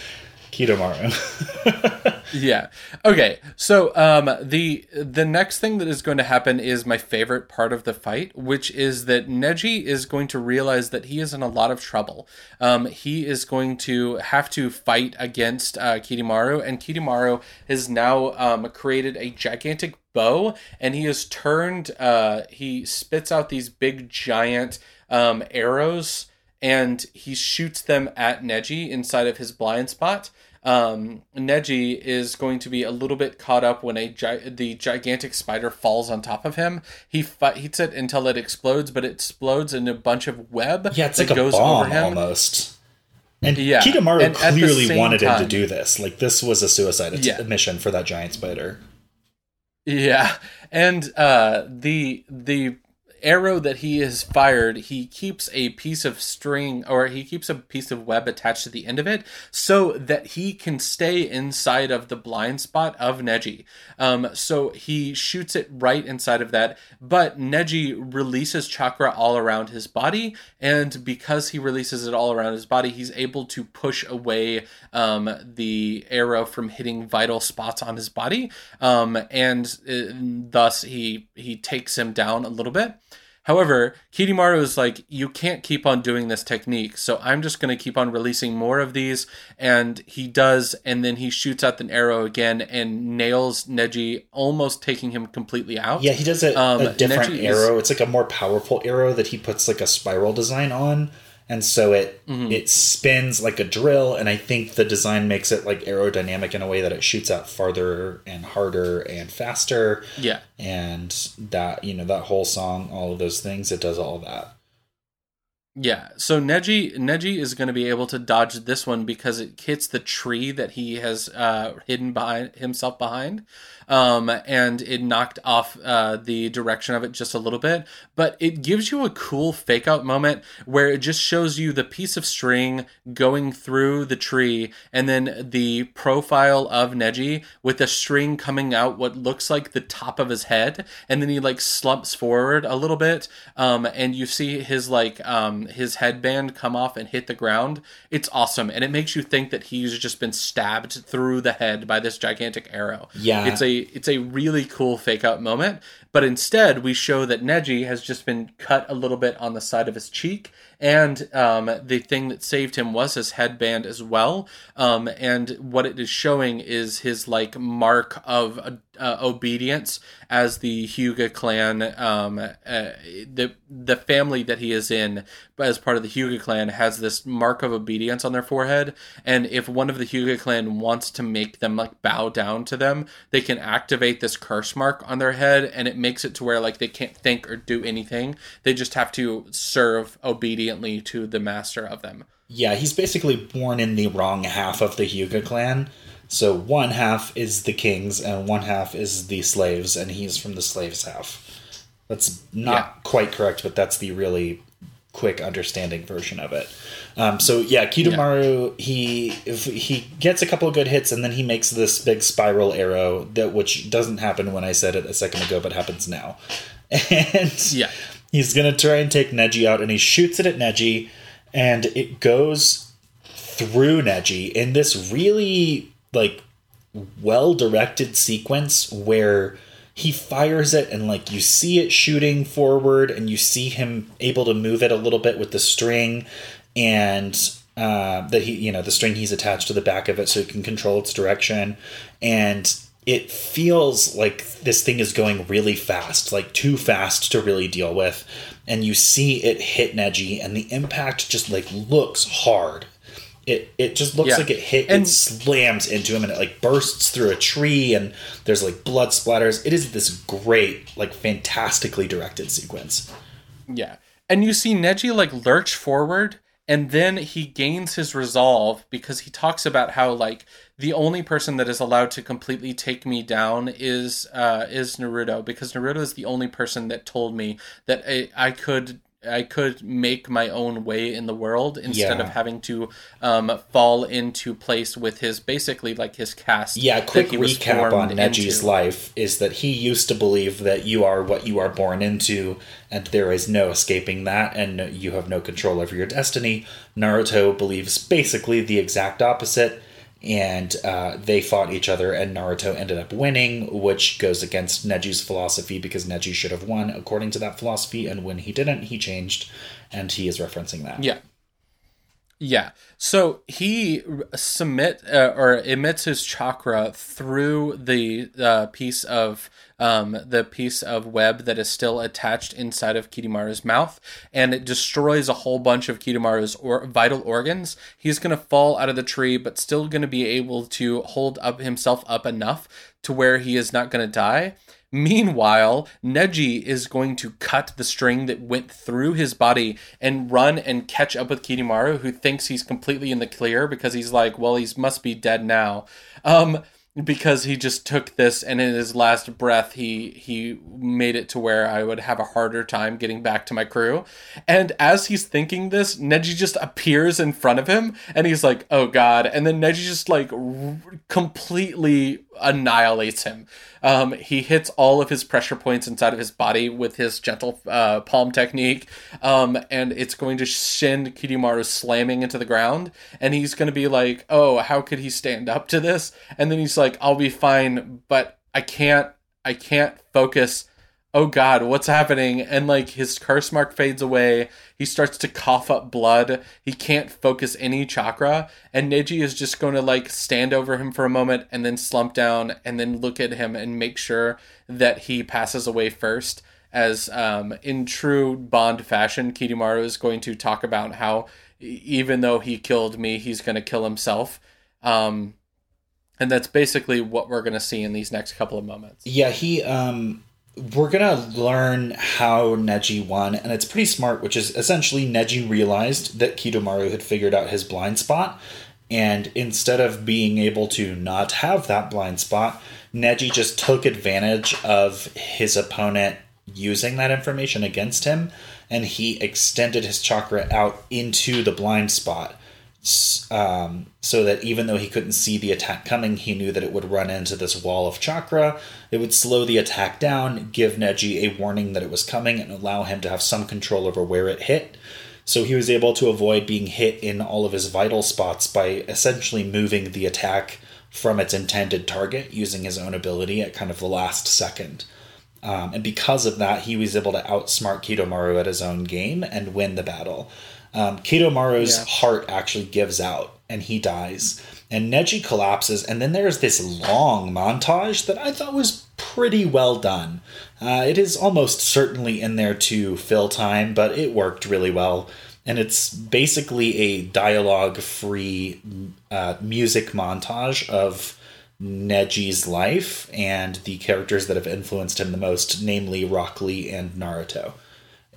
Kidomaru. [laughs] yeah. Okay. So um, the the next thing that is going to happen is my favorite part of the fight, which is that Neji is going to realize that he is in a lot of trouble. Um, he is going to have to fight against uh, Kidomaru, and Kidomaru has now um, created a gigantic bow, and he has turned. Uh, he spits out these big giant um, arrows and he shoots them at Neji inside of his blind spot. Um, Neji is going to be a little bit caught up when a gi- the gigantic spider falls on top of him. He fights it until it explodes, but it explodes in a bunch of web yeah, it's that like a goes bomb over him. almost. And Yeah, Kidomaru and clearly wanted him to do this. Like this was a suicide att- Yeah. mission for that giant spider. Yeah, and uh, the the arrow that he has fired, he keeps a piece of string or he keeps a piece of web attached to the end of it so that he can stay inside of the blind spot of Neji. Um, so he shoots it right inside of that, but Neji releases chakra all around his body, and because he releases it all around his body, he's able to push away um, the arrow from hitting vital spots on his body, um, and uh, thus he he takes him down a little bit. However, Kidomaru is like, you can't keep on doing this technique, so I'm just going to keep on releasing more of these. And he does, and then he shoots out the arrow again and nails Neji, almost taking him completely out. Yeah, he does a, Um, a different Neji is- arrow. It's like a more powerful arrow that he puts like a spiral design on, and so it Mm-hmm. it spins like a drill. And I think the design makes it like aerodynamic in a way that it shoots out farther and harder and faster. Yeah. And that you know that whole song, all of those things, it does all that. Yeah, so Neji Neji is going to be able to dodge this one because it hits the tree that he has uh, hidden behind himself behind, um, and it knocked off uh, the direction of it just a little bit. But it gives you a cool fake out moment where it just shows you the piece of string going through the tree, and then the profile of Neji with the string coming out what looks like the top of his head, and then he like slumps forward a little bit, um, and you see his like um, his headband come off and hit the ground. It's awesome, and it makes you think that he's just been stabbed through the head by this gigantic arrow. Yeah. it's a it's a really cool fake out moment. But instead, we show that Neji has just been cut a little bit on the side of his cheek, and um, the thing that saved him was his headband as well. Um, and what it is showing is his like mark of uh, obedience as the Hyuga clan, um, uh, the the family that he is in, as part of the Hyuga clan, has this mark of obedience on their forehead. And if one of the Hyuga clan wants to make them like bow down to them, they can activate this curse mark on their head, and it makes it to where like they can't think or do anything. They just have to serve obediently to the master of them. Yeah, he's basically born in the wrong half of the Hyuga clan. So one half is the kings and one half is the slaves, and he's from the slaves half. That's not Yeah. quite correct, but that's the really quick understanding version of it. Um, so yeah, Kidomaru he if he gets a couple of good hits and then he makes this big spiral arrow that which doesn't happen when I said it a second ago, but happens now. [laughs] And Yeah. he's gonna try and take Neji out, and he shoots it at Neji, and it goes through Neji in this really like well directed sequence where he fires it and like you see it shooting forward and you see him able to move it a little bit with the string and uh, that he you know the string he's attached to the back of it so he can control its direction. And it feels like this thing is going really fast like too fast to really deal with. And you see it hit Neji and the impact just like looks hard it it just looks Yeah. like it hit And- and slams into him and it like bursts through a tree and there's like blood splatters it is this great like fantastically directed sequence Yeah. And you see Neji like lurch forward and then he gains his resolve because he talks about how like the only person that is allowed to completely take me down is uh is Naruto because Naruto is the only person that told me that I, I could I could make my own way in the world instead Yeah. of having to um, fall into place with his basically like his cast. yeah quick recap on neji's into. life is that he used to believe that you are what you are born into and there is no escaping that and you have no control over your destiny naruto believes basically the exact opposite and uh, they fought each other and naruto ended up winning which goes against neji's philosophy because neji should have won according to that philosophy and when he didn't he changed and he is referencing that Yeah. Yeah. So he submit uh, or emits his chakra through the uh, piece of um, the piece of web that is still attached inside of Kidomaru's mouth, and it destroys a whole bunch of Kidomaru's or- vital organs. He's going to fall out of the tree, but still going to be able to hold up himself up enough to where he is not going to die. Meanwhile, Neji is going to cut the string that went through his body and run and catch up with Kidomaru, who thinks he's completely in the clear because he's like, well, he must be dead now. Um, because he just took this and in his last breath he he made it to where I would have a harder time getting back to my crew. And as he's thinking this, Neji just appears in front of him and he's like, "Oh god." And then Neji just like r- completely annihilates him. Um, he hits all of his pressure points inside of his body with his gentle uh, palm technique, um, and it's going to send Kidomaru slamming into the ground. And he's going to be like, "Oh, how could he stand up to this?" And then he's like, "I'll be fine, but I can't. I can't focus oh god, what's happening? And like his curse mark fades away. He starts to cough up blood. He can't focus any chakra. And Neji is just going to like stand over him for a moment and then slump down and then look at him and make sure that he passes away first. As um, in true Bond fashion, Kidomaru is going to talk about how even though he killed me, he's going to kill himself. Um, and that's basically what we're going to see in these next couple of moments. Yeah, he um we're gonna learn how Neji won, and it's pretty smart, which is essentially Neji realized that Kidomaru had figured out his blind spot, and instead of being able to not have that blind spot, Neji just took advantage of his opponent using that information against him, and he extended his chakra out into the blind spot um, so that even though he couldn't see the attack coming, he knew that it would run into this wall of chakra. It would slow the attack down, give Neji a warning that it was coming, and allow him to have some control over where it hit. So he was able to avoid being hit in all of his vital spots by essentially moving the attack from its intended target using his own ability at kind of the last second. Um, and because of that, he was able to outsmart Kidomaru at his own game and win the battle. Um, Kidomaru's yeah. heart actually gives out and he dies. And Neji collapses, and then there's this long montage that I thought was pretty well done. Uh, it is almost certainly in there to fill time, but it worked really well. And it's basically a dialogue free uh, music montage of Neji's life and the characters that have influenced him the most, namely Rock Lee and Naruto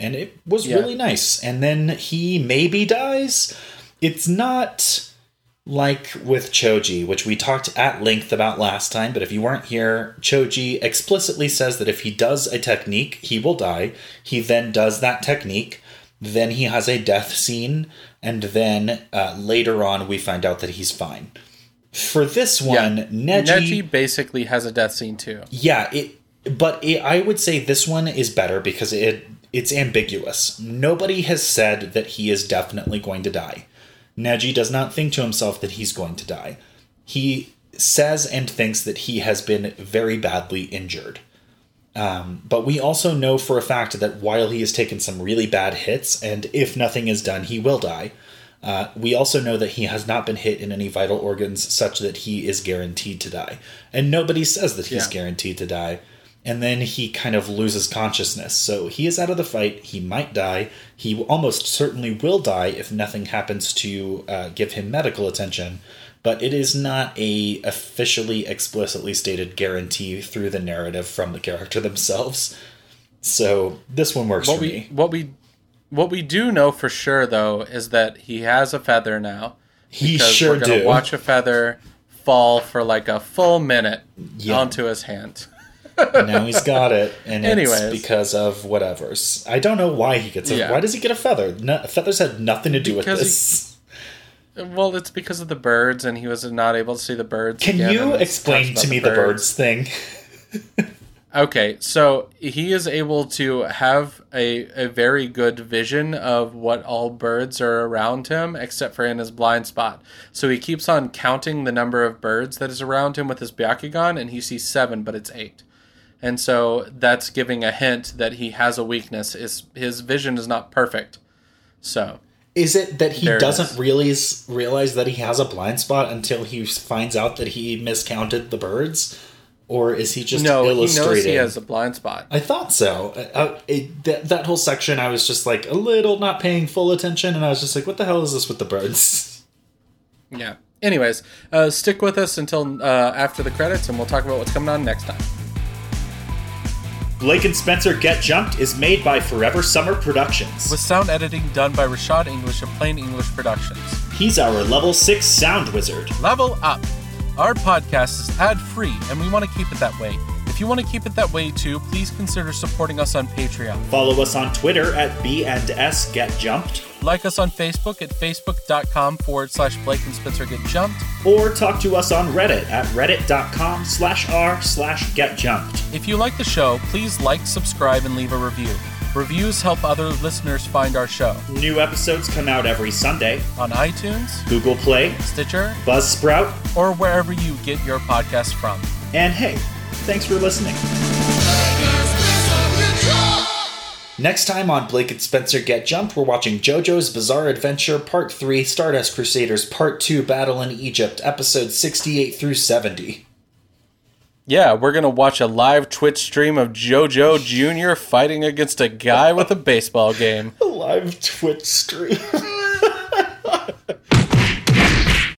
and it was yeah. really nice. And then he maybe dies. It's not like with Choji, which we talked at length about last time, but if you weren't here, Choji explicitly says that if he does a technique, he will die. He then does that technique, then he has a death scene, and then uh, later on we find out that he's fine. For this one, yeah. Neji, Neji basically has a death scene too. Yeah, it but it, I would say this one is better because it it's ambiguous. Nobody has said that he is definitely going to die. Neji does not think to himself that he's going to die. He says and thinks that he has been very badly injured. Um, but we also know for a fact that while he has taken some really bad hits, and if nothing is done, he will die, uh, we also know that he has not been hit in any vital organs such that he is guaranteed to die. And nobody says that he's yeah. guaranteed to die and then he kind of loses consciousness. So he is out of the fight. He might die. He almost certainly will die if nothing happens to uh, give him medical attention. But it is not a officially explicitly stated guarantee through the narrative from the character themselves. So this one works what for we, me. What we what we do know for sure though is that he has a feather now. He sure we're gonna do. Watch a feather fall for like a full minute onto his hand now he's got it, and Anyways. it's because of whatever's. I don't know why he gets it. Yeah. Why does he get a feather? No, feathers had nothing to do because with this. He, well, it's because of the birds, and he was not able to see the birds. Can you explain to me the birds, the birds thing? okay, so he is able to have a, a very good vision of what all birds are around him, except for in his blind spot. So he keeps on counting the number of birds that is around him with his Byakugan, and he sees seven, but it's eight and so that's giving a hint that he has a weakness. Is his vision is not perfect. So is it that he doesn't realize realize that he has a blind spot until he finds out that he miscounted the birds? Or is he just no? Illustrating? He knows he has a blind spot. I thought so. Uh, uh, it, that, that whole section, I was just like a little not paying full attention, and I was just like, "What the hell is this with the birds?" [laughs] Yeah. Anyways, uh, stick with us until uh, after the credits, and we'll talk about what's coming on next time. Blake and Spencer Get Jumped is made by Forever Summer Productions. With sound editing done by Rashad English of Plain English Productions. He's our level 6 sound wizard. Level up! Our podcast is ad free, and we want to keep it that way. If you want to keep it that way too, please consider supporting us on Patreon. Follow us on Twitter at B and S Get Jumped. Like us on Facebook at facebook.com forward slash Blake and Spencer Get Jumped. Or talk to us on Reddit at reddit.com slash r slash get jumped. If you like the show, please like, subscribe, and leave a review. Reviews help other listeners find our show. New episodes come out every Sunday on iTunes, Google Play, Stitcher, Buzzsprout, or wherever you get your podcasts from. And hey, thanks for listening. Next time on Blake and Spencer Get Jumped, we're watching JoJo's Bizarre Adventure Part 3 Stardust Crusaders Part 2 Battle in Egypt, episodes 68 through 70. Yeah, we're gonna watch a live Twitch stream of JoJo Jr. fighting against a guy with a baseball game. [laughs] A live Twitch stream. [laughs]